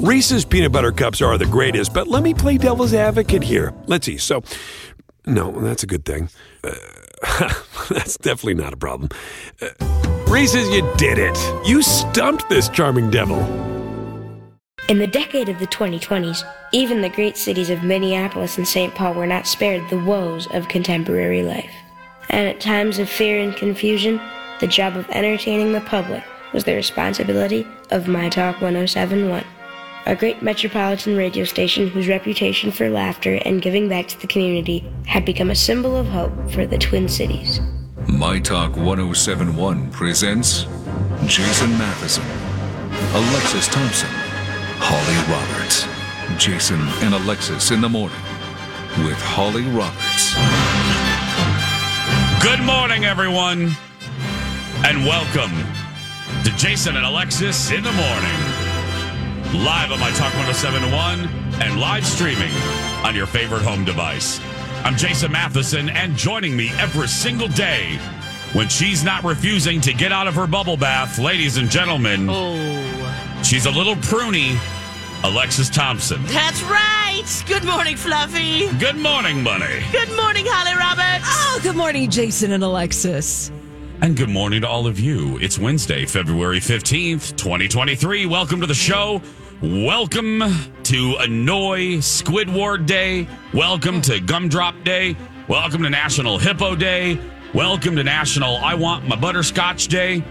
Reese's peanut butter cups are the greatest, but let me play devil's advocate here. Let's see. So, no, that's a good thing. Uh, that's definitely not a problem. Uh, Reese's, you did it. You stumped this charming devil. In the decade of the 2020s, even the great cities of Minneapolis and St. Paul were not spared the woes of contemporary life. And at times of fear and confusion, the job of entertaining the public was the responsibility of My Talk 1071 a great metropolitan radio station whose reputation for laughter and giving back to the community had become a symbol of hope for the Twin Cities. My Talk 1071 presents Jason Matheson, Alexis Thompson, Holly Roberts. Jason and Alexis in the morning with Holly Roberts. Good morning, everyone, and welcome to Jason and Alexis in the morning. Live on my Talk 1071 and live streaming on your favorite home device. I'm Jason Matheson, and joining me every single day when she's not refusing to get out of her bubble bath, ladies and gentlemen, Oh, she's a little pruny, Alexis Thompson. that's right. Good morning, Fluffy. Good morning, Bunny. Good morning, Holly Roberts. Oh, good morning, Jason and Alexis. And good morning to all of you. It's Wednesday, February 15th, 2023. Welcome to the show. Welcome to Annoy Squidward Day. Welcome to Gumdrop Day. Welcome to National Hippo Day. Welcome to National I Want My Butterscotch Day.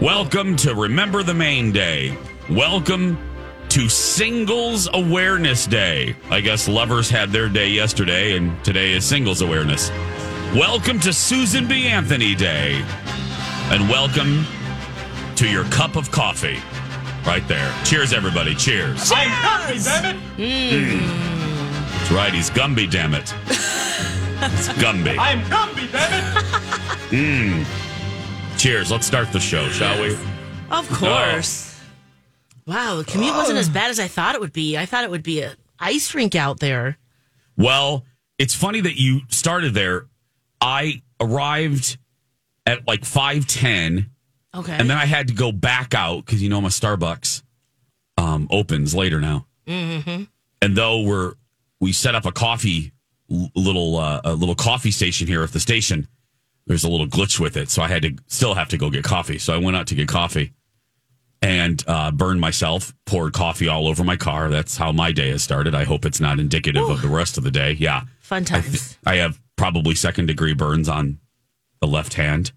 Welcome to Remember the Maine Day. Welcome to Singles Awareness Day. I guess lovers had their day yesterday, and today is Singles Awareness. Welcome to Susan B. Anthony Day. And welcome to your cup of coffee. Right there. Cheers, everybody. Cheers. I'm happy, damn it! That's right. He's Gumby, damn it. It's Gumby. I'm Gumby, damn hmm. it! Cheers. Let's start the show, shall we? Of oh. course. Wow, the commute oh. wasn't as bad as I thought it would be. I thought it would be a ice rink out there. Well, it's funny that you started there. I arrived at like 510 Okay. and then I had to go back out because you know my Starbucks um, opens later now. Mm-hmm. And though we're we set up a coffee little uh, a little coffee station here at the station, there's a little glitch with it, so I had to still have to go get coffee. So I went out to get coffee and uh, burned myself, poured coffee all over my car. That's how my day has started. I hope it's not indicative of the rest of the day. Yeah, Fun I, times. th- I have probably second degree burns on the left hand.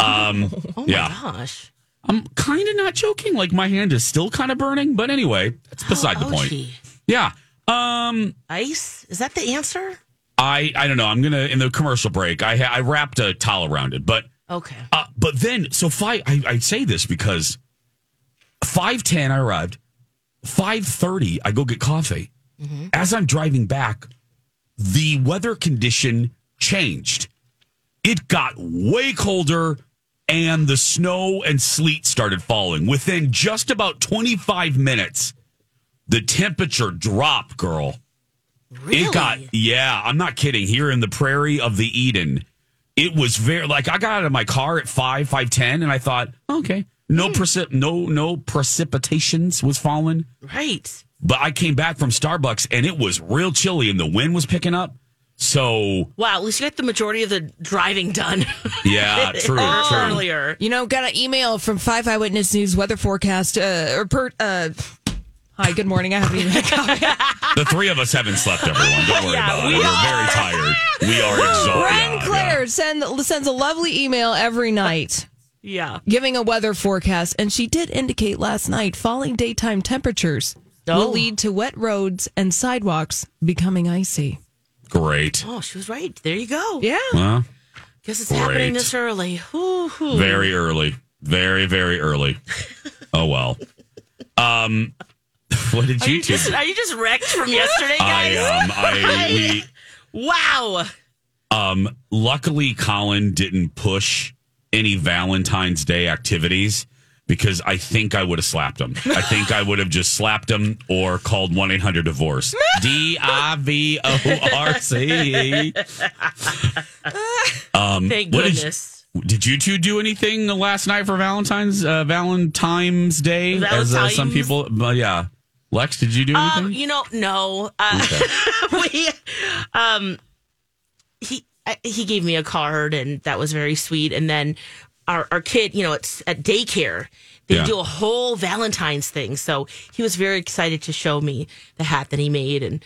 Um, oh yeah. my gosh. I'm kind of not joking. Like my hand is still kind of burning, but anyway, that's beside the point. Yeah. Um, Ice? Is that the answer? I I don't know. I'm gonna in the commercial break. I I wrapped a towel around it, but Okay. uh, but then so five. I, I say this because five ten I arrived. Five thirty I go get coffee. As I'm driving back, the weather condition changed. It got way colder and the snow and sleet started falling. Within just about 25 minutes, the temperature dropped, girl. Really? It got, yeah, I'm not kidding. Here in the prairie of the Eden, it was very, like, I got out of my car at 5, 5, 10, and I thought, okay, no hmm. precip, no, no precipitations was falling. right. But I came back from Starbucks and it was real chilly and the wind was picking up. So, Wow, at least you got the majority of the driving done. yeah, true, true. Earlier. You know, got an email from Five Eyewitness News weather forecast. Uh, or per, uh, hi, good morning. I haven't even. The three of us haven't slept, everyone. Don't worry Yeah, about it. we We're very tired. We are exhausted. Ren Yeah, Claire send, sends a lovely email every night Yeah. giving a weather forecast, and she did indicate last night falling daytime temperatures Oh. will lead to wet roads and sidewalks becoming icy. Yeah. Great. Oh, she was right. There you go. Yeah. Well, Guess it's happening Great. this early. Woo-hoo. very early. Very, very early. Oh, well. Um, What did Are you you two? just are you just wrecked from yesterday, I guys? um I we wow. Um, luckily, Colin didn't push any Valentine's Day activities because I think I would have slapped him. I think I would have just slapped him or called 1 800 divorce. D I V O R C. Um, Thank what did you- goodness. Did you two do anything last night for Valentine's uh, Valentine's Day? As uh, some people, uh, yeah. Lex, did you do anything? Um, you know, no. Uh, we, um, he I- he gave me a card, and that was very sweet. And then our our kid, you know, it's at daycare. They Yeah. do a whole Valentine's thing, so he was very excited to show me the hat that he made and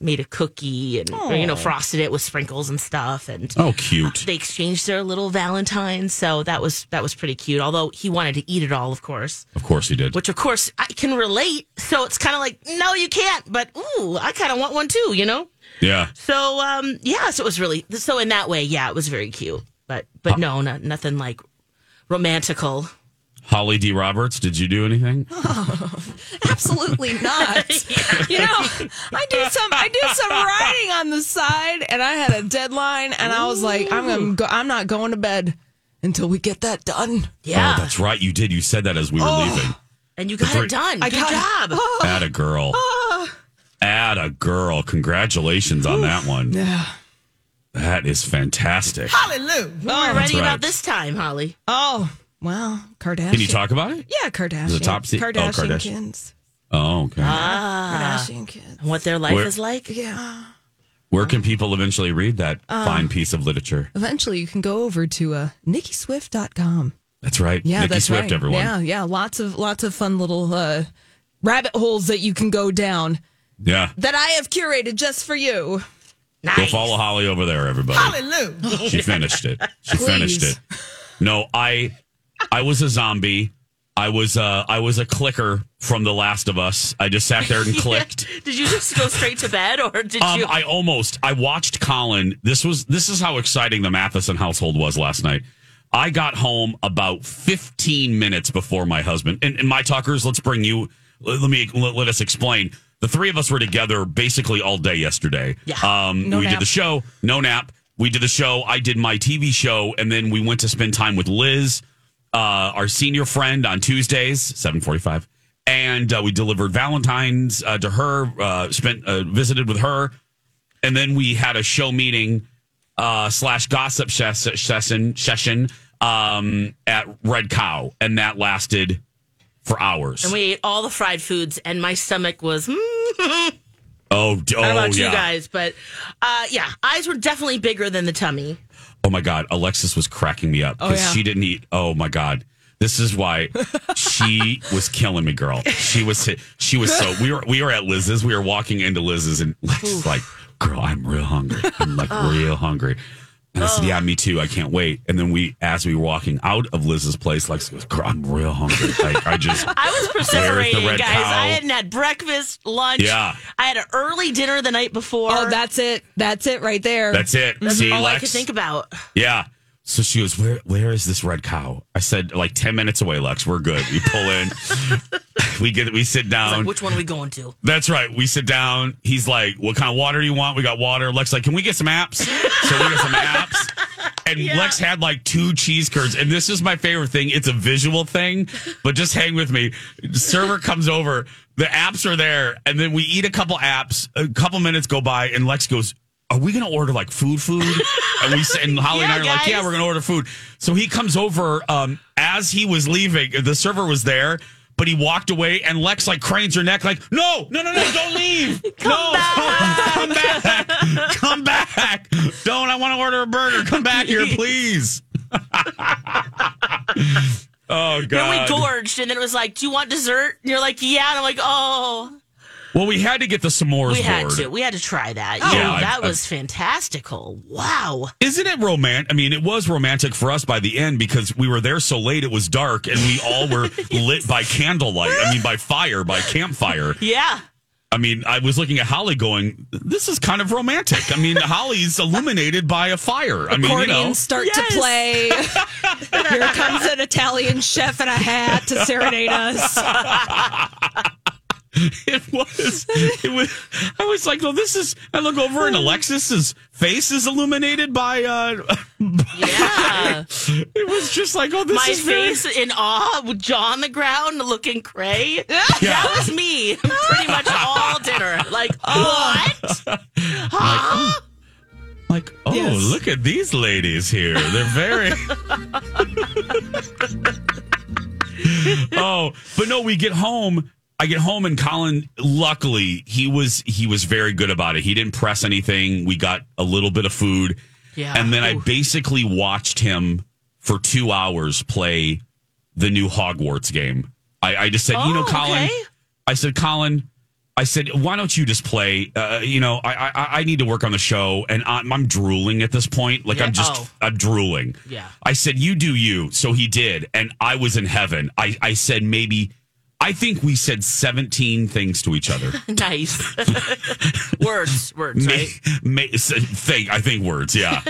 made a cookie and you know frosted it with sprinkles and stuff and oh, cute. they exchanged their little valentines so that was that was pretty cute although he wanted to eat it all of course Of course he did. which of course I can relate. So it's kind of like, no, you can't, but ooh, I kind of want one too, you know? Yeah. So um, yeah, so it was really so in that way, yeah, it was very cute. But but no, not, nothing like romantical. Holly D. Roberts, did you do anything? Oh, absolutely not. you know, I do some I do some writing on the side and I had a deadline and I was like, I'm gonna go I'm not going to bed until we get that done. Yeah, Oh, that's right. You did. You said that as we were oh. leaving. and you got three- it done. I Good got it. job. Oh. Add a girl. Add a girl. Congratulations on that one. Yeah. That is fantastic. Hallelujah. We're Oh, ready right. about this time, Holly. oh well, Kardashian. Can you talk about it? Yeah, Kardashian. The top se- oh, Kardashian Kardashian. kids. Oh, okay. Kardashian kids. What their life Where- is like. Yeah. Where can people eventually read that Um, fine piece of literature? Eventually, you can go over to uh, nickiswift.com. That's right. Yeah, Nicki that's Swift, right. everyone. Yeah, yeah. Lots of lots of fun little uh, rabbit holes that you can go down Yeah. that I have curated just for you. Go follow Holly over there, everybody. Hallelujah. She finished it. She finished it. No, I I was a zombie. I was uh I was a clicker from The Last of Us. I just sat there and clicked. Did you just go straight to bed, or did Um, you? I almost I watched Colin. This was this is how exciting the Matheson household was last night. I got home about 15 minutes before my husband. And, and my talkers, let's bring you. Let, let me let, let us explain. The three of us were together basically all day yesterday. Yeah. Um, No we did the show, no nap. We did the show. I did my TV show, and then we went to spend time with Liz, uh, our senior friend, on Tuesdays, seven forty-five, and uh, we delivered Valentine's uh, to her. Uh, spent uh, visited with her, and then we had a show meeting uh, slash gossip session session um, at Red Cow, and that lasted for hours. and we ate all the fried foods, and my stomach was. mm, oh, d- oh I don't know about yeah. you guys, but uh, yeah, eyes were definitely bigger than the tummy. Oh my God, Alexis was cracking me up Oh, because yeah. she didn't eat. Oh my God, this is why she was killing me, girl. She was she was so we were we were at Liz's. We were walking into Liz's, and Lex like, "Girl, I'm real hungry. I'm like real hungry." And I said, oh. "Yeah, me too. I can't wait." And then we, as we were walking out of Liz's place, Lex goes, "Girl, I'm real hungry. Like I just." I was Where's the perseverating, red guys. cow? I hadn't had breakfast, lunch. Yeah. I had an early dinner the night before. Oh, that's it. That's it right there. That's it. See, all I Lex. could think about. Yeah. So she goes, Where where is this red cow? I said, like ten minutes away, Lex. We're good. We pull in. we get we sit down. like, which one are we going to? That's right. We sit down. He's like, What kind of water do you want? We got water. Lex like, Can we get some apps? So we get some apps. And Lex had like two cheese curds. And this is my favorite thing. It's a visual thing, but just hang with me. The server comes over, the apps are there, and then we eat a couple apps. A couple minutes go by, and Lex goes, Are we gonna order like food food? And we and Holly and I Yeah, are like, Yeah, we're gonna order food. So he comes over um as he was leaving, the server was there. But he walked away, and Lex like cranes her neck, like, "No, no, no, no! Don't leave! come no, come back! Come back! Don't! I want to order a burger. Come back here, please!" oh Then God! we gorged, and then it was like, "Do you want dessert?" And you're like, "Yeah." And I'm like, "Oh, well, we had to get the s'mores we had board. to. We had to try that. Yeah, Yeah, that I- was fantastical. Wow. Isn't it romantic? I mean, it was romantic for us by the end because we were there so late. It was dark, and we all were lit by candlelight. I mean, by fire, by campfire. Yeah. I mean, I was looking at Holly going, this is kind of romantic. I mean, Holly's illuminated by a fire. I mean, you Accordions know. start Yes. to play. Here comes an Italian chef in a hat to serenade us. It was. It was. I was like, "Oh, this is." I look over and Alexis's face is illuminated by. uh Yeah. It was just like, "Oh, this My is very- face in awe with jaw on the ground looking cray. That was me pretty much all dinner. Like, what? Huh? Like, oh, Yes. look at these ladies here. They're very. oh, but no, we get home. I get home and Colin, luckily, he was he was very good about it. He didn't press anything. We got a little bit of food. Yeah. And then I basically watched him for two hours play the new Hogwarts game. I, I just said, you know, Oh, Colin, okay. I said, Colin, I said, why don't you just play? Uh, you know, I, I I need to work on the show, and I'm, I'm drooling at this point. Like Yeah. I'm just Oh. I'm drooling. Yeah. I said, you do you. So he did, and I was in heaven. I I said maybe. I think we said 17 things to each other. Nice. words, words, right? May, may, think, I think words, yeah.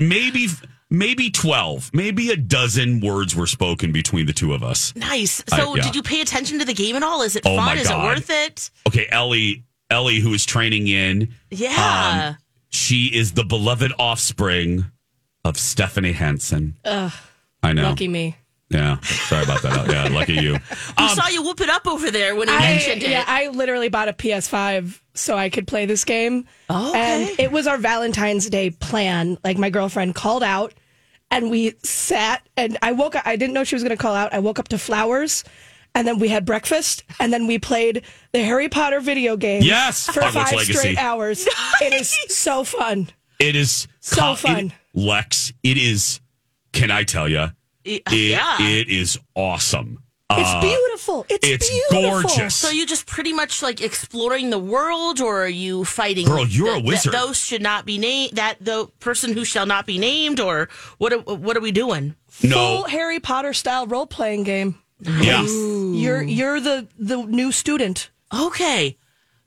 Maybe maybe 12, maybe a dozen words were spoken between the two of us. Nice. I- So, yeah. did you pay attention to the game at all? Is it Oh, fun? Is it worth it? Okay, Ellie, Ellie, who is training in, Yeah. Um, she is the beloved offspring of Stephanie Hansen. Ugh, I know. lucky me. Yeah, sorry about that. Yeah, lucky you. we um, saw you whoop it up over there when you I, mentioned it. yeah, I literally bought a PS5 so I could play this game. Oh, okay. And it was our Valentine's Day plan. Like my girlfriend called out and we sat and I woke up I didn't know she was gonna call out. I woke up to flowers and then we had breakfast and then we played the Harry Potter video game Yes, for Hogwarts five Legacy. straight hours. It is so fun. It is So it- fun. Lex, it is, can I tell you? Y- It, yeah. it is awesome. It's Uh, beautiful. It's, it's beautiful. gorgeous. so you're just pretty much like exploring the world, or are you fighting? Girl, you're a th- th- wizard. those should not be named. That the person who shall not be named, or what? Are, what are we doing? Full No, Harry Potter style role playing game. yeah. You're you're the the new student. Okay.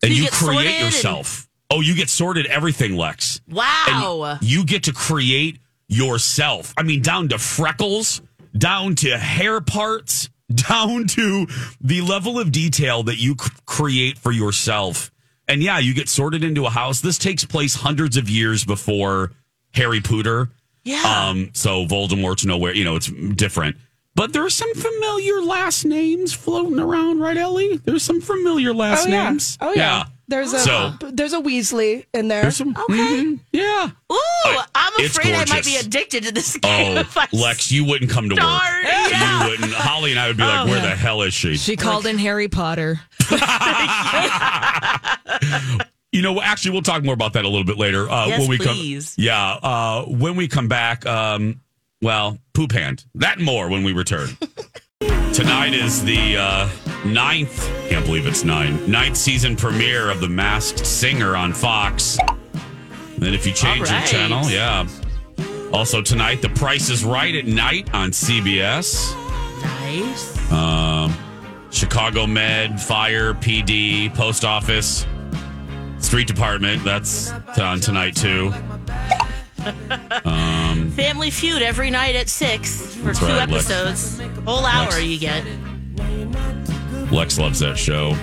And you you get sorted create and- yourself. Oh, you get sorted everything, Lex. Wow. And you get to create yourself. I mean, down to freckles, down to hair parts, down to the level of detail that you c- create for yourself. And yeah, you get sorted into a house. This takes place hundreds of years before Harry Potter. yeah. Um, so Voldemort's nowhere, you know, it's different. But there are some familiar last names floating around, right, Ellie? There's some familiar last oh yeah. names. Oh yeah. There's a So- there's a Weasley in there. There's some. mhm, yeah. Ooh, I- I'm it's afraid I might be addicted to this game. Oh, if I Lex, you wouldn't come to start. work. Yeah. You wouldn't. Holly and I would be like, Oh. "Where the hell is she?" She called in Harry Potter. You know, actually, we'll talk more about that a little bit later. Uh, Yes, when we please. come, yeah. Uh, when we come back, um, well, poop hand. That and more when we return. Tonight is the uh, ninth. Can't believe it's nine. Ninth season premiere of The Masked Singer on Fox. And then if you change All your channel, yeah. Also tonight, The Price is Right at night on CBS. Nice. Um, Chicago Med, Fire, PD, Post Office, Street Department. That's on tonight too. Family Feud every night at six for two right, Lex. episodes. Whole hour Lex. you get. Lex loves that show.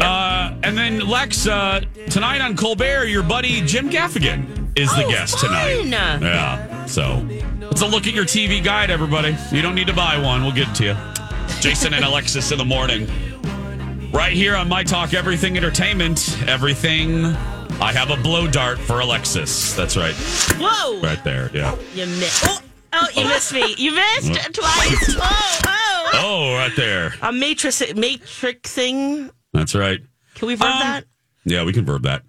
Uh, and then Lex, uh, tonight on Colbert, your buddy Jim Gaffigan is the Oh, guest fun. tonight. Yeah. So it's a look at your TV guide, everybody. You don't need to buy one. We'll get to you. Jason and Alexis in the morning. Right here on My Talk Everything Entertainment. Everything. I have a blow dart for Alexis. That's right. Whoa! Right there. Yeah. You missed. Oh, oh, you missed me. You missed twice. Oh, oh. Oh, right there. A matrix matrixing. That's right. Can we verb Um, that? Yeah, we can verb that.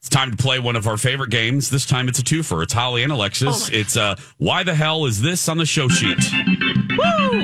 It's time to play one of our favorite games. This time it's a twofer. It's Holly and Alexis. it's uh, Why the Hell is This on the show sheet? Woo!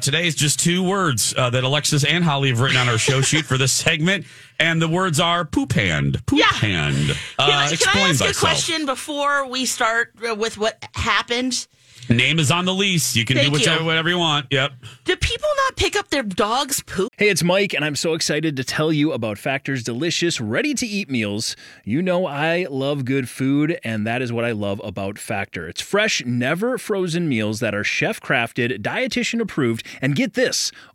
Uh, today is just two words uh, that Alexis and Holly have written on our show sheet for this segment. And the words are poop hand. Poop Yeah. hand. Uh, Can, I- can I ask thyself. a question before we start uh, with what happened? Name is on the lease. You can Thank do whichever, you. whatever you want. Yep. Do people not pick up their dog's poop? Hey, it's Mike, and I'm so excited to tell you about Factor's delicious, ready to eat meals. You know, I love good food, and that is what I love about Factor. It's fresh, never frozen meals that are chef crafted, dietitian approved, and get this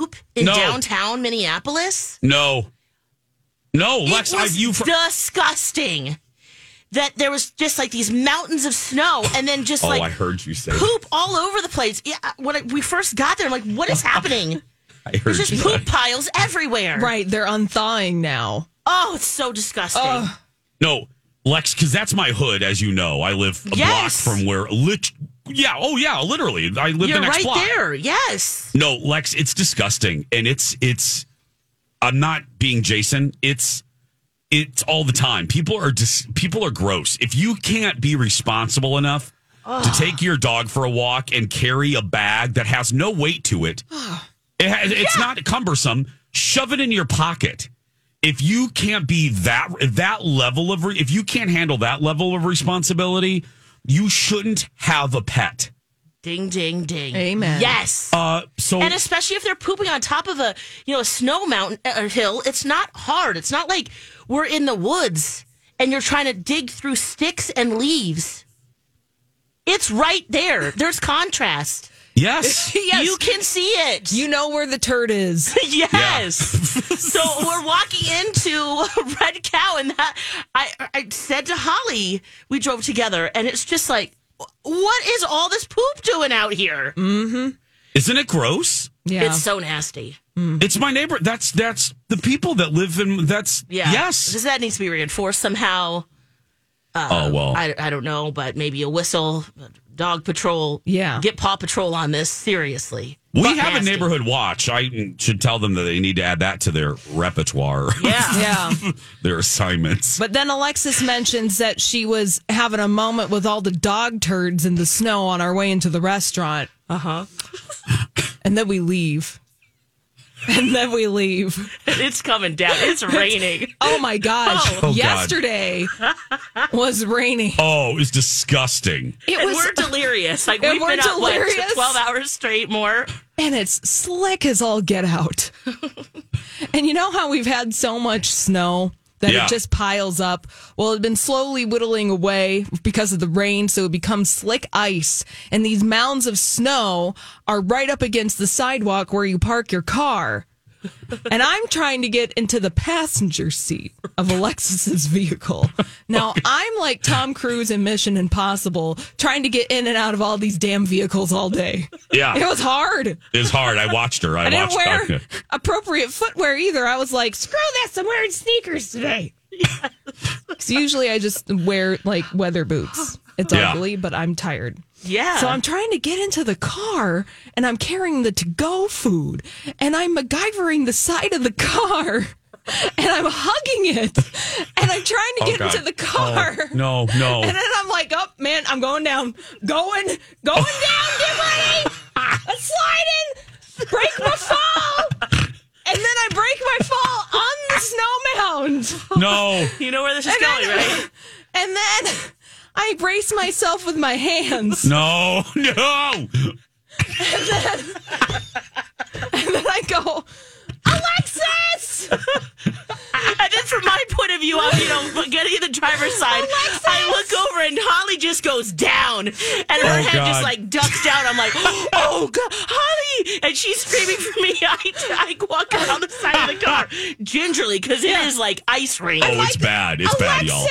Poop in No. downtown Minneapolis. No. No, Lex, it I was you for, disgusting. That there was just like these mountains of snow, and then just Oh, like I heard you say. poop all over the place. Yeah, when I, we first got there, I'm like, what is happening? I heard There's just you poop say. piles everywhere. Right, they're unthawing now. Oh, it's so disgusting. No, Lex, because that's my hood, as you know. I live a Yes. block from where lit. Yeah, oh yeah, literally. I live You're the next right block. there. Yes. No, Lex, it's disgusting, and it's it's. I'm not being Jason. It's it's all the time. People are just people are gross. If you can't be responsible enough to take your dog for a walk and carry a bag that has no weight to it, it has, it's not cumbersome. Shove it in your pocket. If you can't be that that level of re- if you can't handle that level of responsibility, you shouldn't have a pet. Ding, ding, ding. Amen. Yes. Uh, so and especially if they're pooping on top of a you know a snow mountain or hill, it's not hard. It's not like we're in the woods and you're trying to dig through sticks and leaves. It's right there. There's contrast. Yes, Yes. You can see it. You know where the turd is. yes. so we're walking into Red Cow, and that I I said to Holly, we drove together, and it's just like, what is all this poop doing out here? Mm-hmm. isn't it gross? Yeah. It's so nasty. Mm. It's my neighbor. That's that's the people that live in. That's Yeah. Yes. Does that needs to be reinforced somehow? oh well. I, I don't know, but maybe a whistle, dog patrol. Yeah. Get Paw Patrol on this seriously. we But have a neighborhood watch. I should tell them that they need to add that to their repertoire, Yeah. yeah. their assignments. But then Alexis mentions that she was having a moment with all the dog turds in the snow on our way into the restaurant. Uh huh. And then we leave. And then we leave. It's coming down. It's raining. Oh my gosh. Oh, God. Yesterday was raining. oh, it's disgusting. It and was we're delirious. Like we've we're been out what, delirious. twelve hours straight more. and it's slick as all get out. and you know how we've had so much snow that Yeah. it just piles up? Well, it's been slowly whittling away because of the rain, so it becomes slick ice. And these mounds of snow are right up against the sidewalk where you park your car. And I'm trying to get into the passenger seat of Alexis's vehicle. Now I'm like Tom Cruise in Mission Impossible, trying to get in and out of all these damn vehicles all day. Yeah, It was hard. it's hard. I watched her. I, I didn't watched. wear okay. appropriate footwear either. I was like, screw this, I'm wearing sneakers today. Because usually I just wear like weather boots. It's Yeah. ugly, but I'm tired. Yeah. So I'm trying to get into the car and I'm carrying the to go food and I'm MacGyvering the side of the car and I'm hugging it and I'm trying to Oh, get God. into the car. Oh, no, no. And then I'm like, oh man, I'm going down, going, going down, get ready, I'm sliding, break my fall. And then I break my fall on the snow mound. no. you know where this is And going, then- right? And then I brace myself with my hands. No, no. And then I go, Alexis! And then from my point of view, I'm, you know, getting in the driver's side, I look over and Holly just just goes down, and her Oh, head just like ducks down. I'm like, oh god, Holly, and she's screaming for me. I, I walk around the side of the car gingerly because it is like ice rain. Oh, it's bad. It's bad, y'all.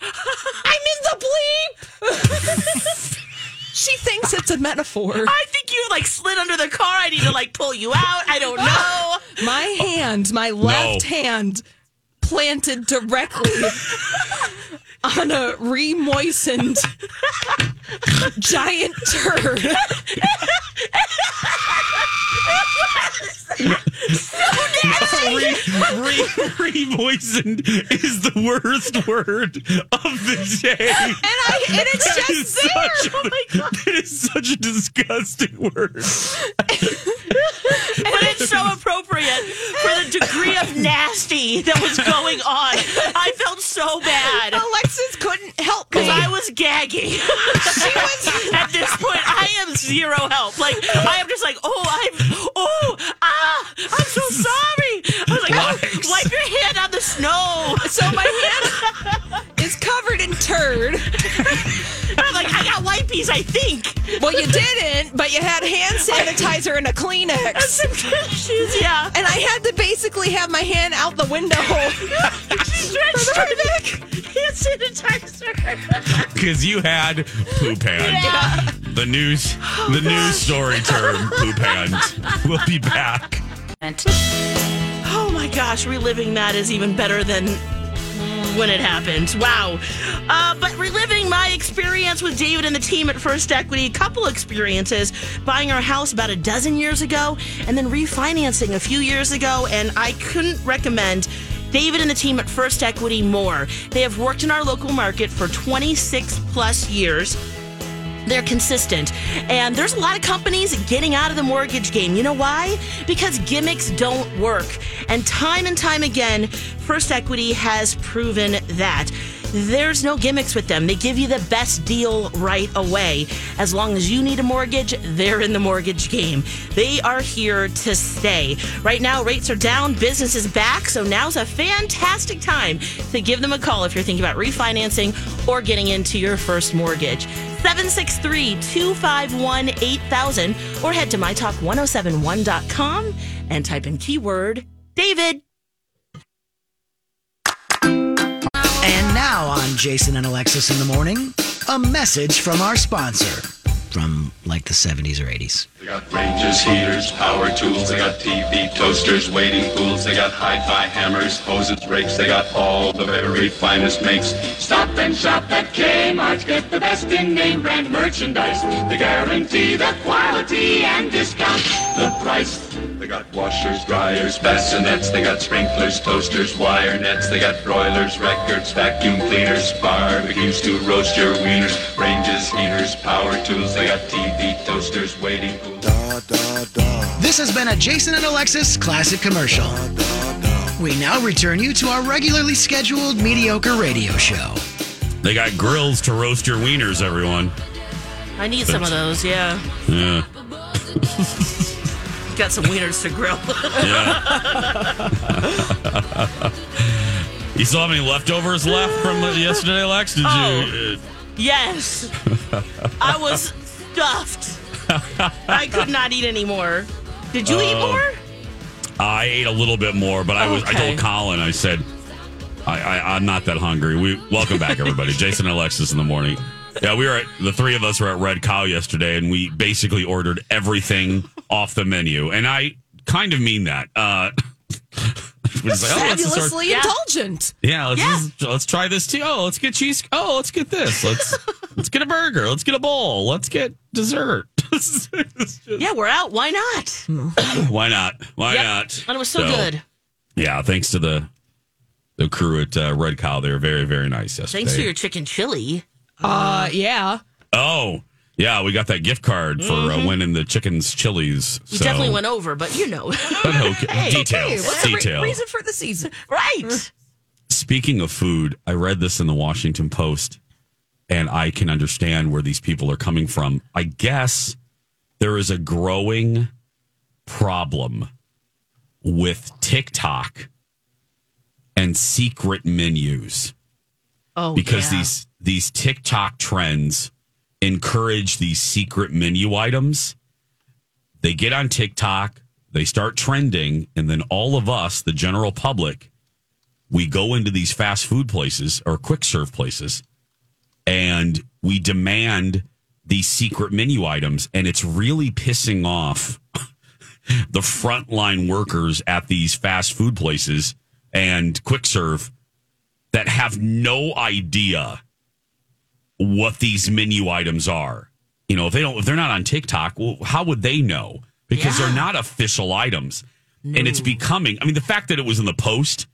Alexis, I'm in the bleep. she thinks it's a metaphor. I think you like slid under the car. I need to like pull you out. I don't know. My hand, my left hand, planted directly on a re-moistened giant turd. Re, re, re-moistened is the worst word of the day. And I and it's That just there. Oh such a- that is such a disgusting word. But it's so appropriate for the degree of nasty that was going on. I felt so bad. Alexis couldn't help me. Because I was gagging. she was at this point. I am zero help. Like I am just like, oh, I'm, oh, ah, I'm so sorry. I was like, oh, wipe your hand on the snow. so my hand is covered in turd. I'm I got wipies. I think. Well, you didn't, but you had hand sanitizer and a Kleenex. And Some tissues, yeah. And I had to basically have my hand out the window. Stretched her neck. Hand sanitizer. Because you had poop hand. Yeah. The news, oh, the news story term, poop hand. We'll be back. Oh my gosh, reliving that is even better than when it happened. Wow. Uh, but reliving my experience with David and the team at First Equity, a couple experiences buying our house about a dozen years ago and then refinancing a few years ago. And I couldn't recommend David and the team at First Equity more. They have worked in our local market for 26 plus years. They're consistent. And there's a lot of companies getting out of the mortgage game. You know why? Because gimmicks don't work. And time and time again, First Equity has proven that. There's no gimmicks with them. They give you the best deal right away. As long as you need a mortgage, they're in the mortgage game. They are here to stay. Right now, rates are down, business is back, so now's a fantastic time to give them a call if you're thinking about refinancing or getting into your first mortgage. 763 251 8000 or head to mytalk1071.com and type in keyword David. Now on Jason and Alexis in the morning, a message from our sponsor from like the 70s or 80s. They got ranges, heaters, power tools. They got TV, toasters, waiting pools. They got hi-fi hammers, hoses, rakes. They got all the very finest makes. Stop and shop at Kmart. Get the best in name brand merchandise. They guarantee the quality and discount the price. They got washers, dryers, bassinets. They got sprinklers, toasters, wire nets. They got broilers, records, vacuum cleaners, barbecues to roast your wieners, ranges, heaters, power tools. They got TV, toasters, waiting pools. This has been a Jason and Alexis classic commercial. We now return you to our regularly scheduled mediocre radio show. They got grills to roast your wieners, everyone. I need some of those, yeah. Yeah. Got some wieners to grill. Yeah. you still have any leftovers left from yesterday, Lex? Did Oh. you? uh, yes. I was stuffed. I could not eat anymore. Did you eat Oh. more? I ate a little bit more, but I was. I told Colin. I said, I, I, "I'm not that hungry." We welcome back, everybody. Jason and Alexis in the morning. Yeah, we were at the three of us were at Red Cow yesterday, and we basically ordered everything off the menu, and I kind of mean that. Uh, we like, oh, let's just order- Fabulously Yeah. indulgent. yeah, let's Yeah. just- let's try this too. Oh, let's get cheese. Oh, let's get this. Let's let's get a burger. Let's get a bowl. Let's get dessert. It's just- Yeah, we're out. Why not? Why not? Why Yep. not? And it was so, good. Yeah, thanks to the the crew at uh, Red Cow. They were very very nice yesterday. Thanks for your chicken chili. Uh, yeah. oh yeah, we got that gift card for uh, winning the chicken's chilies. We so- definitely went over, but you know. But okay, Hey, details. what's the re- reason for the season? right. Speaking of food, I read this in the Washington Post, and I can understand where these people are coming from. I guess there is a growing problem with TikTok and secret menus Oh, because yeah. these these TikTok trends encourage these secret menu items. They get on TikTok, they start trending, and then all of us, the general public, we go into these fast food places or quick serve places and we demand these secret menu items. And it's really pissing off the frontline workers at these fast food places and quick serve that have no idea what these menu items are. You know, if they don't, if they're not on TikTok, well, how would they know? Because they're not official items, and it's becoming. I mean, the fact that it was in the post,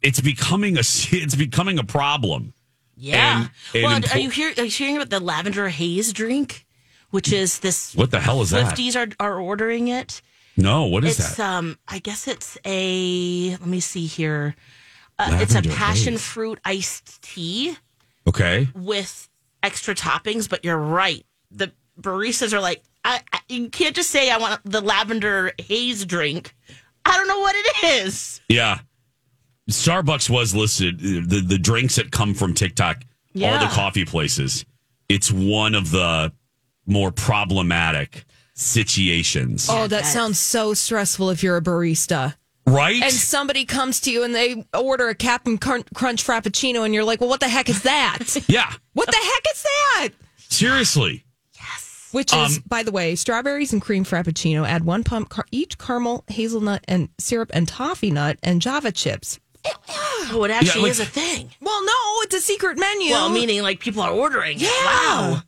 it's becoming a it's becoming a problem. Yeah. And- and well, are you hear, are you hearing about the lavender haze drink, which is this? What the hell is that? Swifties are are ordering it. No, what is it's that? um, I guess it's a. Let me see here. Uh, it's a passion haze. fruit iced tea Okay. with extra toppings. But you're right. The baristas are like, I, I, you can't just say I want the lavender haze drink. I don't know what it is. Yeah. Starbucks was listed the the drinks that come from TikTok, all Yeah. the coffee places. It's one of the more problematic situations. Oh, that sounds so stressful if you're a barista. Right? And somebody comes to you and they order a Captain Crunch Frappuccino, and you're like, well, what the heck is that? yeah. what the heck is that? Seriously. Yes. Which is, Um, by the way, strawberries and cream Frappuccino. Add one pump car- each caramel, hazelnut, and syrup, and toffee nut, and Java chips. Oh, it actually like- is a thing. Well, no, it's a secret menu. Well, meaning like people are ordering. Yeah. Wow.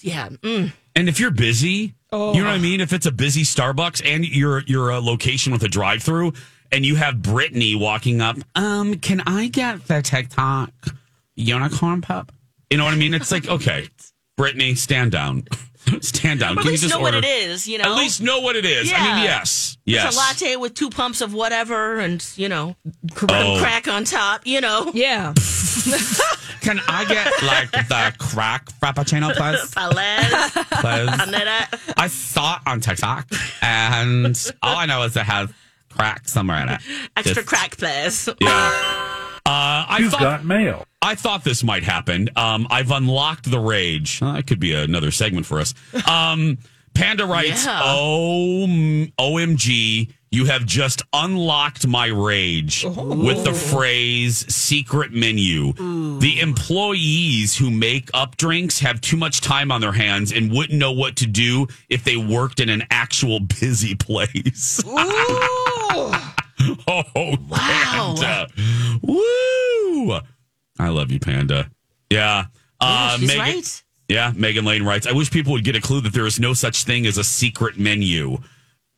Yeah. Mm. And if you're busy, Oh. you know what I mean? If it's a busy Starbucks and you're you're a location with a drive through and you have Brittany walking up, um, can I get the TikTok unicorn pup? You know what I mean? It's like, okay, Brittany, stand down. stand down. But Can at you least just know what it is, you know? At least know what it is. I mean, yes. Yes. It's a latte with two pumps of whatever and, you know, Oh. crack on top, you know. Yeah. Can I get like the crack frappuccino, please? Palez, Please. panetta. I saw it on TikTok, and all I know is it has crack somewhere in it. Extra Just- crack, please. Yeah. Uh, I thought, got mail. I thought this might happen. Um, I've unlocked the rage. Uh, that could be another segment for us. Um, Panda writes, Yeah. "Oh, OMG, you have just unlocked my rage with the phrase secret menu. The employees who make up drinks have too much time on their hands and wouldn't know what to do if they worked in an actual busy place." oh, Wow. Panda. Woo! I love you, Panda. Yeah. Uh, she's Megan, right. Yeah, Megan Lane writes, I wish people would get a clue that there is no such thing as a secret menu.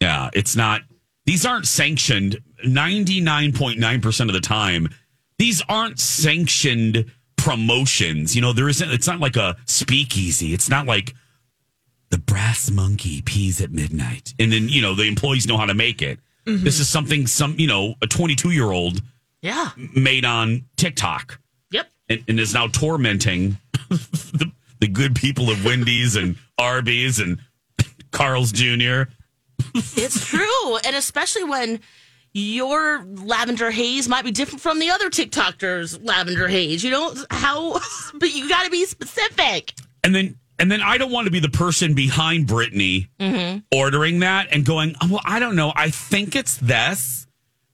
Yeah, it's not, these aren't sanctioned 99.9% of the time. These aren't sanctioned promotions. You know, there isn't, it's not like a speakeasy. It's not like the brass monkey pees at midnight. And then, you know, the employees know how to make it. This is something some, you know, a 22 year old Yeah. made on TikTok. And, and is now tormenting the, the good people of Wendy's and Arby's and Carl's Jr. It's true. And especially when your lavender haze might be different from the other TikTokers' lavender haze. You know how, but you got to be specific. And then and then I don't want to be the person behind Brittany mm-hmm. ordering that and going, "Oh, well, I don't know. I think it's this.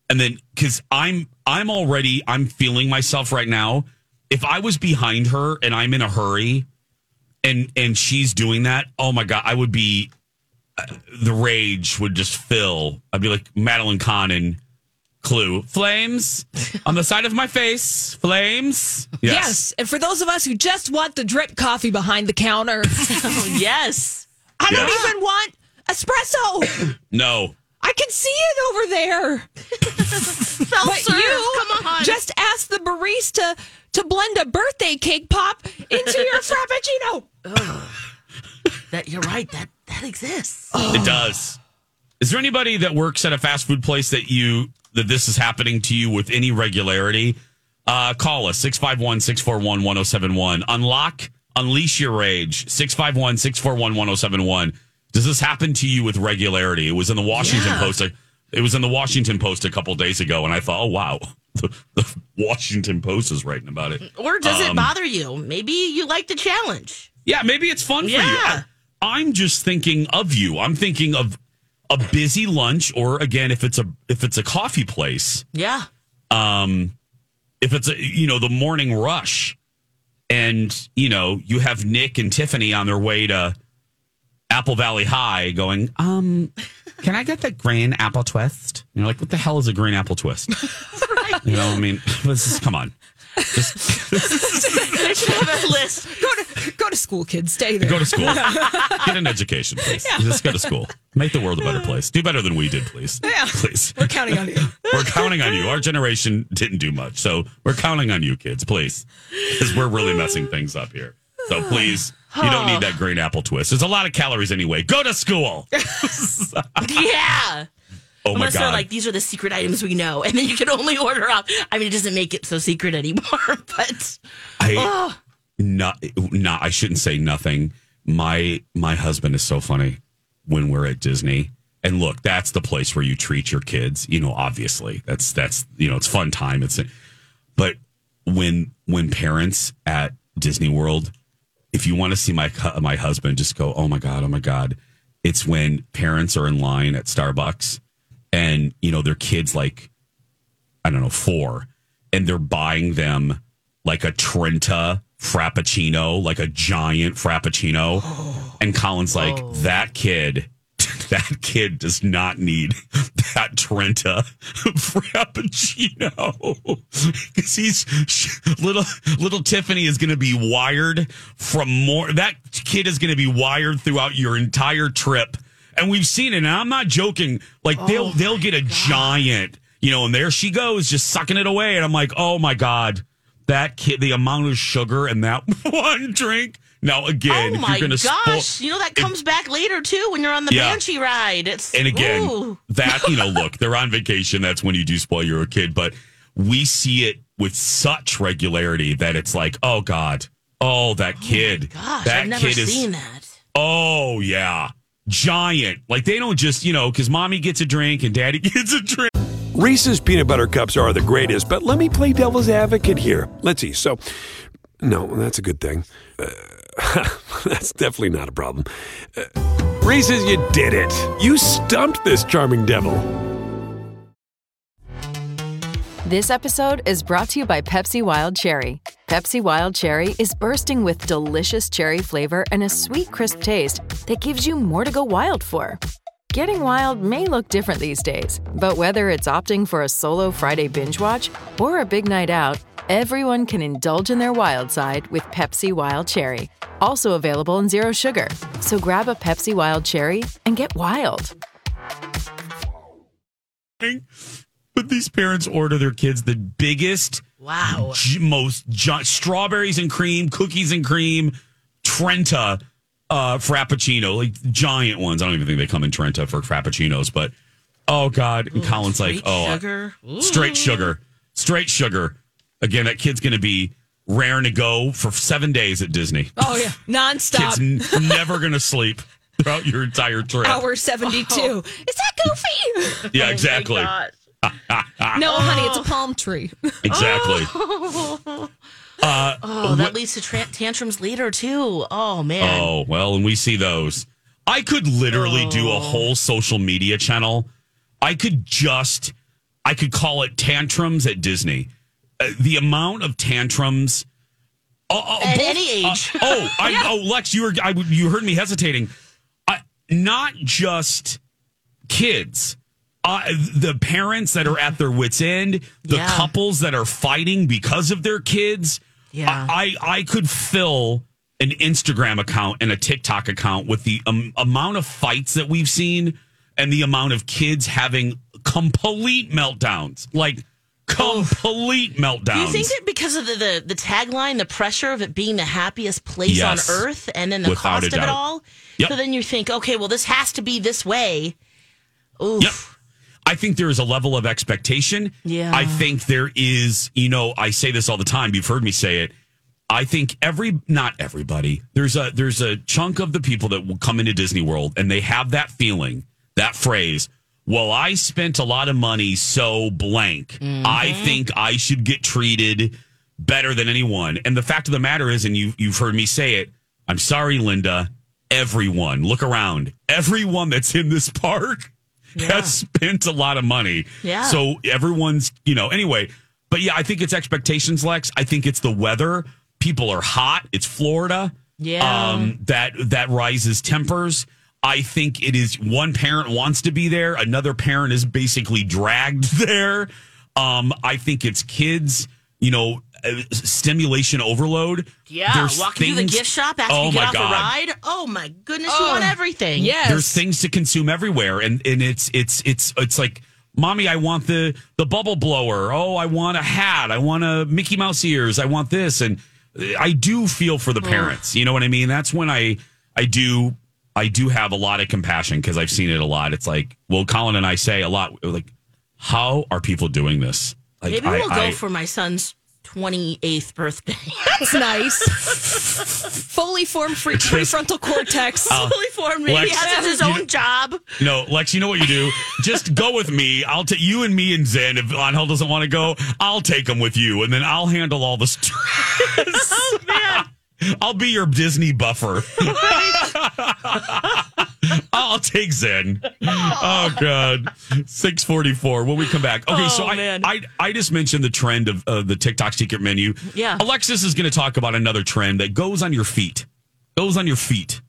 And then because I'm I'm already I'm feeling myself right now. If I was behind her and I'm in a hurry and and she's doing that, oh my god, I would be uh, the rage would just fill. I'd be like Madeline Kahn in Clue. Flames on the side of my face. Flames. Yes. yes. And for those of us who just want the drip coffee behind the counter, yes. I don't even want espresso. No. I can see it over there. Self But serve. you Come on. just ask the barista to blend a birthday cake pop into your frappuccino. that you're right. That that exists. It does. Is there anybody that works at a fast food place that you that this is happening to you with any regularity? Uh, call us 651 641 1071. Unlock, unleash your rage 651 641 1071. Does this happen to you with regularity? It was in the Washington Yeah. Post. It was in the Washington Post a couple days ago, and I thought, oh, wow, the, the Washington Post is writing about it. Or does it Um, bother you? Maybe you like the challenge. Yeah, maybe it's fun for you. Yeah. I, am just thinking of you. I'm thinking of a busy lunch, or again, if it's a if it's a coffee place, Yeah. um, if it's a you know the morning rush, and you know you have Nick and Tiffany on their way to Apple Valley High, going, um, can I get the green apple twist? You're like, what the hell is a green apple twist? You know, I mean, this is come on. I should have a list. Go to go to school, kids. Stay there. Go to school. Get an education, please. Just go to school. Make the world a better place. Do better than we did, please. Yeah. Please. We're counting on you. We're counting on you. Our generation didn't do much. So we're counting on you, kids, please. Because we're really messing things up here. So please, you don't need that green apple twist. There's a lot of calories anyway. Go to school. Yeah. Oh my Unless they're God. like, these are the secret items we know. And then you can only order out. I mean, it doesn't make it so secret anymore, but I oh, not not I shouldn't say nothing. My my husband is so funny when we're at Disney. And look, that's the place where you treat your kids, you know, obviously. That's that's you know, it's fun time. It's but when when parents at Disney World, if you want to see my my husband just go, "Oh my god, oh my god." It's when parents are in line at Starbucks and you know their kids like I don't know, 4 and they're buying them like a Trenta frappuccino, like a giant frappuccino. And Colin's like, oh. that kid, that kid does not need that Trenta frappuccino. Because he's little, little Tiffany is going to be wired from more. That kid is going to be wired throughout your entire trip. And we've seen it. And I'm not joking. Like they'll, oh they'll get a giant, you know, and there she goes, just sucking it away. And I'm like, oh my God, that kid, the amount of sugar in that one drink. Now, again, oh if you're going to gosh. you know, that comes back later too when you're on the Yeah. Banshee ride. It's and again, ooh. that, you know, look, they're on vacation. That's when you do spoil your kid. But we see it with such regularity that it's like, oh God, oh, that kid. Gosh, that I've never kid is, seen that. oh, yeah, giant. Like they don't just, you know, because mommy gets a drink and daddy gets a drink. Reese's peanut butter cups are the greatest, but let me play devil's advocate here. Let's see. So, no, that's a good thing. Uh, that's definitely not a problem. Uh, Reese's, you did it. You stumped this charming devil. This episode is brought to you by Pepsi Wild Cherry. Pepsi Wild Cherry is bursting with delicious cherry flavor and a sweet, crisp taste that gives you more to go wild for. Getting wild may look different these days, but whether it's opting for a solo Friday binge watch or a big night out, everyone can indulge in their wild side with Pepsi Wild Cherry. Also available in Zero Sugar. So grab a Pepsi Wild Cherry and get wild. But these parents order their kids the biggest, Wow. gi- most gi- strawberries and cream, cookies and cream, Trenta uh, frappuccino, like giant ones. I don't even think they come in Trenta for frappuccinos, but oh god, and Colin's like, straight oh, sugar? straight sugar, straight sugar. Again, that kid's going to be raring to go for seven days at Disney. Oh yeah, nonstop. Kid's n- never going to sleep throughout your entire trip. Hour seventy-two. Is that goofy? Yeah, exactly. no, honey, it's a palm tree. Exactly. Uh, Oh, that leads to tra- tantrums later too. Oh man. Oh, well, and we see those. I could literally do a whole social media channel. I could just, I could call it tantrums at Disney. Uh, the amount of tantrums. Oh, oh, At both- any age. uh, oh, I, oh, Lex, you were, I, you heard me hesitating. I, not just kids. Uh, the parents that are at their wits' end, the Yeah. couples that are fighting because of their kids. Yeah. I, I I could fill an Instagram account and a TikTok account with the um, amount of fights that we've seen and the amount of kids having complete meltdowns, like complete meltdown. Do you think that because of the, the the tagline, the pressure of it being the happiest place Yes. on earth, and then the Without cost of it all? Yep. So then you think, okay, well, this has to be this way. Oof. Yep. I think there is a level of expectation. Yeah. I think there is, you know, I say this all the time. You've heard me say it. I think every not everybody. There's a there's a chunk of the people that will come into Disney World and they have that feeling, that phrase, well, I spent a lot of money, so blank. I think I should get treated better than anyone. And the fact of the matter is, and you, you've heard me say it, I'm sorry, Linda. Everyone, look around. Everyone that's in this park has spent a lot of money. Yeah. So everyone's, you know, anyway. But yeah, I think it's expectations, Lex. I think it's the weather. People are hot. It's Florida. Yeah. Um, that that rises tempers. I think it is one parent wants to be there, another parent is basically dragged there. Um, I think it's kids, you know, uh, stimulation overload. Yeah, There's walking through the gift shop after Oh you get off God. the ride. Oh my goodness, you Oh, want everything. Yeah. There's things to consume everywhere, and and it's it's it's it's like, mommy, I want the the bubble blower. Oh, I want a hat. I want a Mickey Mouse ears. I want this, and I do feel for the parents. You know what I mean? That's when I I do I do have a lot of compassion because I've seen it a lot. It's like, well, Colin and I say a lot, like, how are people doing this? Like, Maybe we'll go I- for my son's 28th birthday. That's nice. Fully formed free, prefrontal cortex. Oh. Fully formed. Maybe Lex, he has his own know- job. No, Lex, you know what you do? Just go with me. I'll take you and me and Zen. If Angel doesn't want to go, I'll take him with you, and then I'll handle all the stress. Oh man. I'll be your Disney buffer. I'll take Zen. Oh God, six forty four. When we come back, okay. so Oh, I, man. I I just mentioned the trend of uh, the TikTok secret menu. Yeah. Alexis is going to talk about another trend that goes on your feet. Goes on your feet.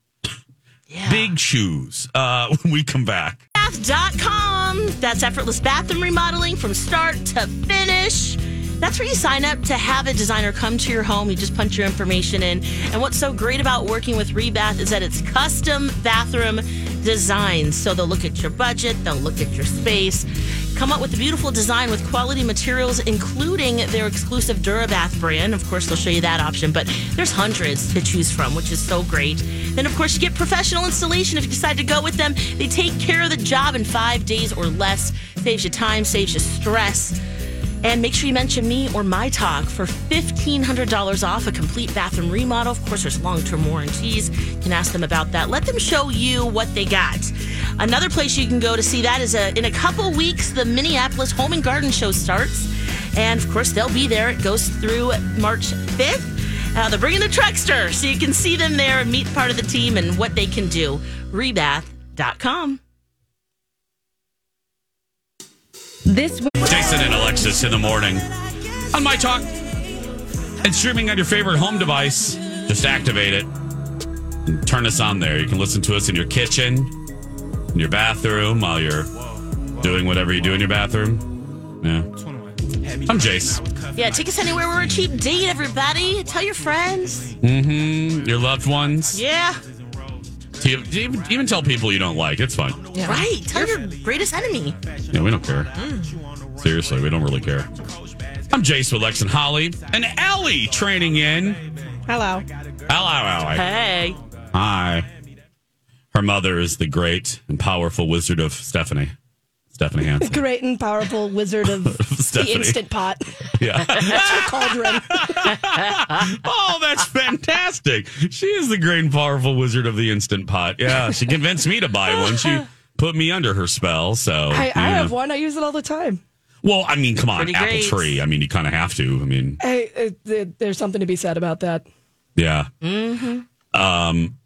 Yeah. Big shoes. Uh, when we come back. Bath.com. That's effortless bathroom remodeling from start to finish. That's where you sign up to have a designer come to your home. You just punch your information in. And what's so great about working with Rebath is that it's custom bathroom designs. So they'll look at your budget, they'll look at your space, come up with a beautiful design with quality materials, including their exclusive DuraBath brand. Of course, they'll show you that option, but there's hundreds to choose from, which is so great. Then, of course, you get professional installation if you decide to go with them. They take care of the job in five days or less. Saves you time, saves you stress. And make sure you mention me or my talk for $1,500 off a complete bathroom remodel. Of course, there's long term warranties. You can ask them about that. Let them show you what they got. Another place you can go to see that is uh in a couple weeks, the Minneapolis Home and Garden Show starts. And of course, they'll be there. It goes through March 5th. Uh, they're bringing the Truckster, so you can see them there and meet part of the team and what they can do. Rebath.com. This Jason and Alexis in the morning on my talk and streaming on your favorite home device. Just activate it and turn us on there. You can listen to us in your kitchen, in your bathroom, while you're doing whatever you do in your bathroom. Yeah. I'm Jace. Yeah, take us anywhere. We're a cheap date, everybody. Tell your friends. Mm-hmm. Your loved ones. Yeah. Even, even- even tell people you don't like. It's fine. Right. Tell your greatest enemy. Yeah, we don't care. Seriously, we don't really care. I'm Jace with Lex and Holly. And Ellie training in. Hello. Hello, Allie. Hey. Hi. Her mother is the great and powerful wizard of Stephanie. Stephanie Hansen. Great and powerful wizard of the instant pot. Yeah. That's her cauldron. oh, that's fantastic. She is the great and powerful wizard of the instant pot. Yeah, she convinced me to buy one. She put me under her spell. So I, I have one. I use it all the time. Well, I mean, come on, Pretty apple great. tree. I mean, you kind of have to. I mean, Hey, it, it- there's something to be said about that. yeah. Mm-hmm. Um,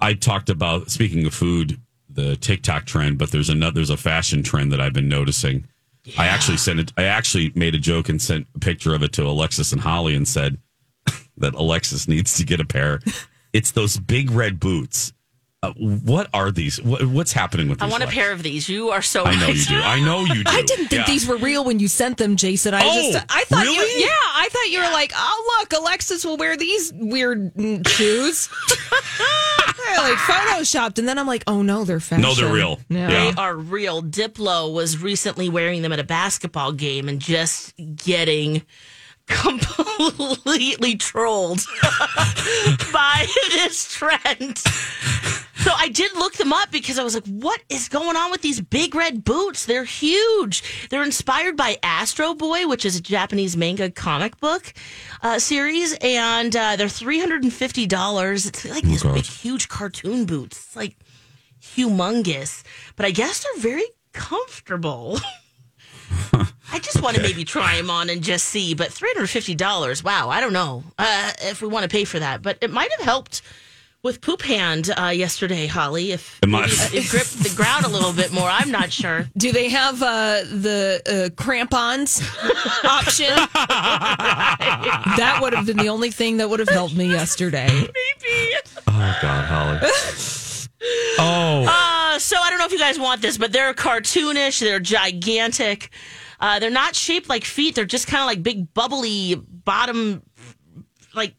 I talked about speaking of food, the TikTok trend, but there's another there's a fashion trend that I've been noticing. I actually sent it. I actually made a joke and sent a picture of it to Alexis and Holly and said that Alexis needs to get a pair. It's those big red boots. Uh, what are these? What, what's happening with I want a pair of these. You are so I know right. you do. I know you do. I didn't think Yeah. these were real when you sent them, Jason. I Oh, just I thought really? you yeah, I thought you were like, oh look, Alexis will wear these weird mm, shoes. They're like photoshopped, and then I'm like, oh no, they're fashion. No, they're real. Yeah. They are real. Diplo was recently wearing them at a basketball game and just getting completely trolled by this trend. So I did look them up because I was like, what is going on with these big red boots? They're huge. They're inspired by Astro Boy, which is a Japanese manga comic book uh, series, and uh, they're $350. It's like these big, huge cartoon boots. It's like humongous. But I guess they're very comfortable. I just want to maybe try them on and just see, but three hundred fifty dollars. Wow, I don't know uh, if we want to pay for that, but it might have helped with poop hand uh, yesterday, Holly. If It might- maybe gripped the ground a little bit more, I'm not sure. Do they have uh, the uh, crampons option? That would have been the only thing that would have helped me yesterday. Maybe. Oh God, Holly. oh, Uh, so I don't know if you guys want this, but they're cartoonish. They're gigantic. Uh, they're not shaped like feet. They're just kind of like big bubbly bottom, like,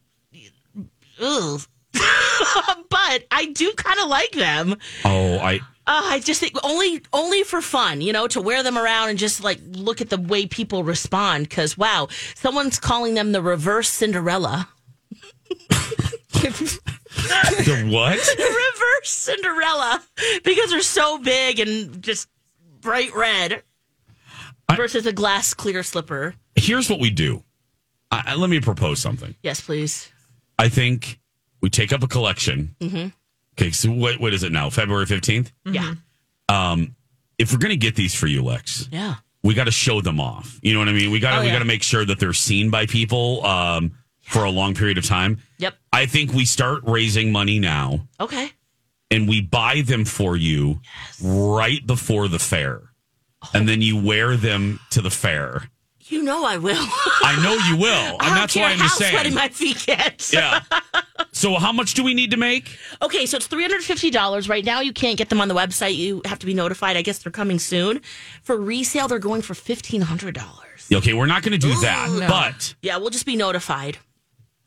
ugh. but I do kind of like them. oh, I. Uh, I just think only only for fun, you know, to wear them around and just like look at the way people respond. Because wow, someone's calling them the reverse Cinderella. The what? reverse Cinderella because they're so big and just bright red versus a glass clear slipper. Here's what we do. I, I- let me propose something. Yes, please. I think we take up a collection. Mm-hmm. Okay, so what what is it now? February fifteenth. Yeah. Um, if we're gonna get these for you, Lex, Yeah. we got to show them off. You know what I mean? We got to Oh, we got to make sure that they're seen by people um, for a long period of time. Yep. I think we start raising money now, Okay. and we buy them for you right before the fair, and then you wear them to the fair. You know I will. I know you will, I and that's why I'm how just saying. sweaty my feet get. yeah. So how much do we need to make? Okay, so it's three hundred fifty dollars right now. You can't get them on the website. You have to be notified. I guess they're coming soon. For resale, they're going for fifteen hundred dollars. Okay, we're not going to do that, no. but Yeah, we'll just be notified.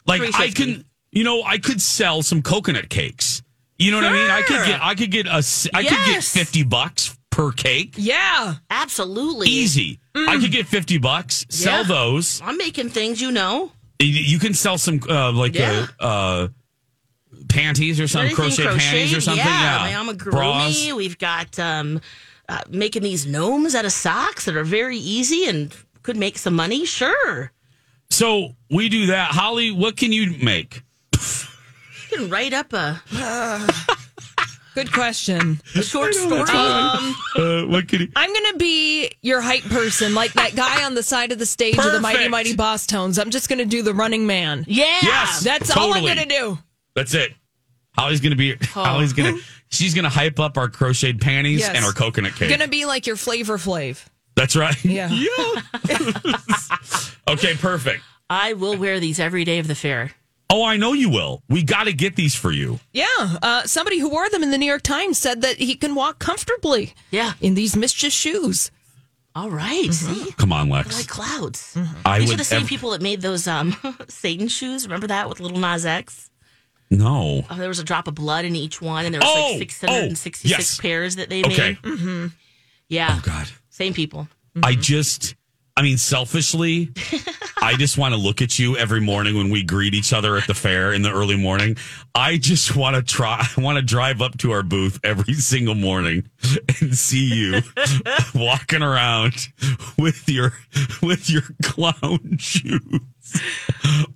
like I can, you know, I could sell some coconut cakes. You know what I mean? I could get, I could get a, I could get fifty bucks per cake. Yeah. Absolutely. Easy. I could get 50 bucks, sell Yeah. those. I'm making things, you know. You- You can sell some, uh, like, Yeah. uh, uh, panties or something, Anything crochet panties or something. Yeah, Yeah. I'm a groomie. Bras. We've got um, uh, making these gnomes out of socks that are very easy and could make some money. Sure, So we do that. Holly, what can you make? you can write up a, Good question. a short story. Um, Uh, what can you? I'm going to be your hype person, like that guy on the side of the stage of the Mighty Mighty Bosstones. I'm just going to do the running man. yeah, Yes. That's all I'm going to do. That's it. Holly's gonna be. Holly's gonna. She's gonna hype up our crocheted panties Yes. and our coconut cake. Going to be like your Flavor Flav. That's right. Yeah. Yeah. Okay, perfect. I will wear these every day of the fair. Oh, I know you will. We got to get these for you. Yeah. Uh, somebody who wore them in the New York Times said that he can walk comfortably Yeah. in these MSCHF shoes. All right. See, Come on, They're Lex. like clouds. I These would are the same ev- people that made those um, Satan shoes. Remember that with Lil Nas X? No. Oh, there was a drop of blood in each one, and there was Oh, like 666 oh, yes. pairs that they Okay. made. Mm-hmm. Yeah. Oh God. Same people. I just. I mean, selfishly, I just want to look at you every morning when we greet each other at the fair in the early morning. I just want to try. I want to drive up to our booth every single morning and see you walking around with your with your clown shoes.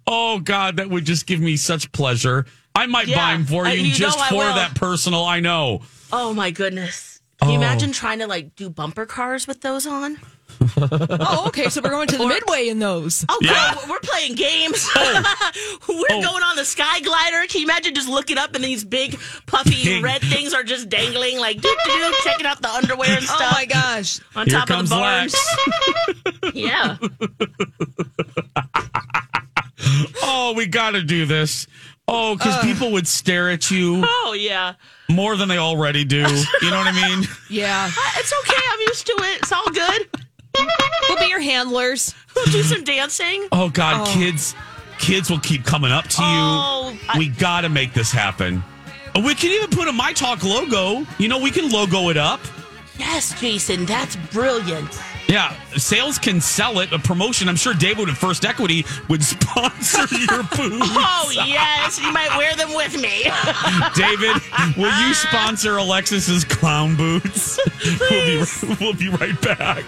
Oh God, that would just give me such pleasure. I might Yeah, buy them for uh, you, you just for will. that personal. I know. Oh my goodness. Can you Oh. imagine trying to like do bumper cars with those on? Oh, okay. So we're going to the Midway in those. Oh, Yeah. God, we're playing games. Oh. we're going on the sky glider. Can you imagine just looking up and these big, puffy Big. red things are just dangling, like doo doo, checking out the underwear and stuff. Oh stuff my gosh. on Here top of the bars. Yeah. Oh, we got to do this. Oh, because people would stare at you Oh yeah. more than they already do. You know what I mean? Yeah. Uh, It's okay. I'm used to it. It's all good. We'll be your handlers. We'll do some dancing. Oh God, oh. kids, kids will keep coming up to you. Oh, I- we got to make this happen. Oh, We can even put a My Talk logo. You know, we can logo it up. Yes, Jason. That's brilliant. Yeah, sales can sell it. A promotion. I'm sure David at First Equity would sponsor your boots. Oh yes, you might wear them with me. David, will you sponsor Alexis's clown boots? We'll be we'll be right back.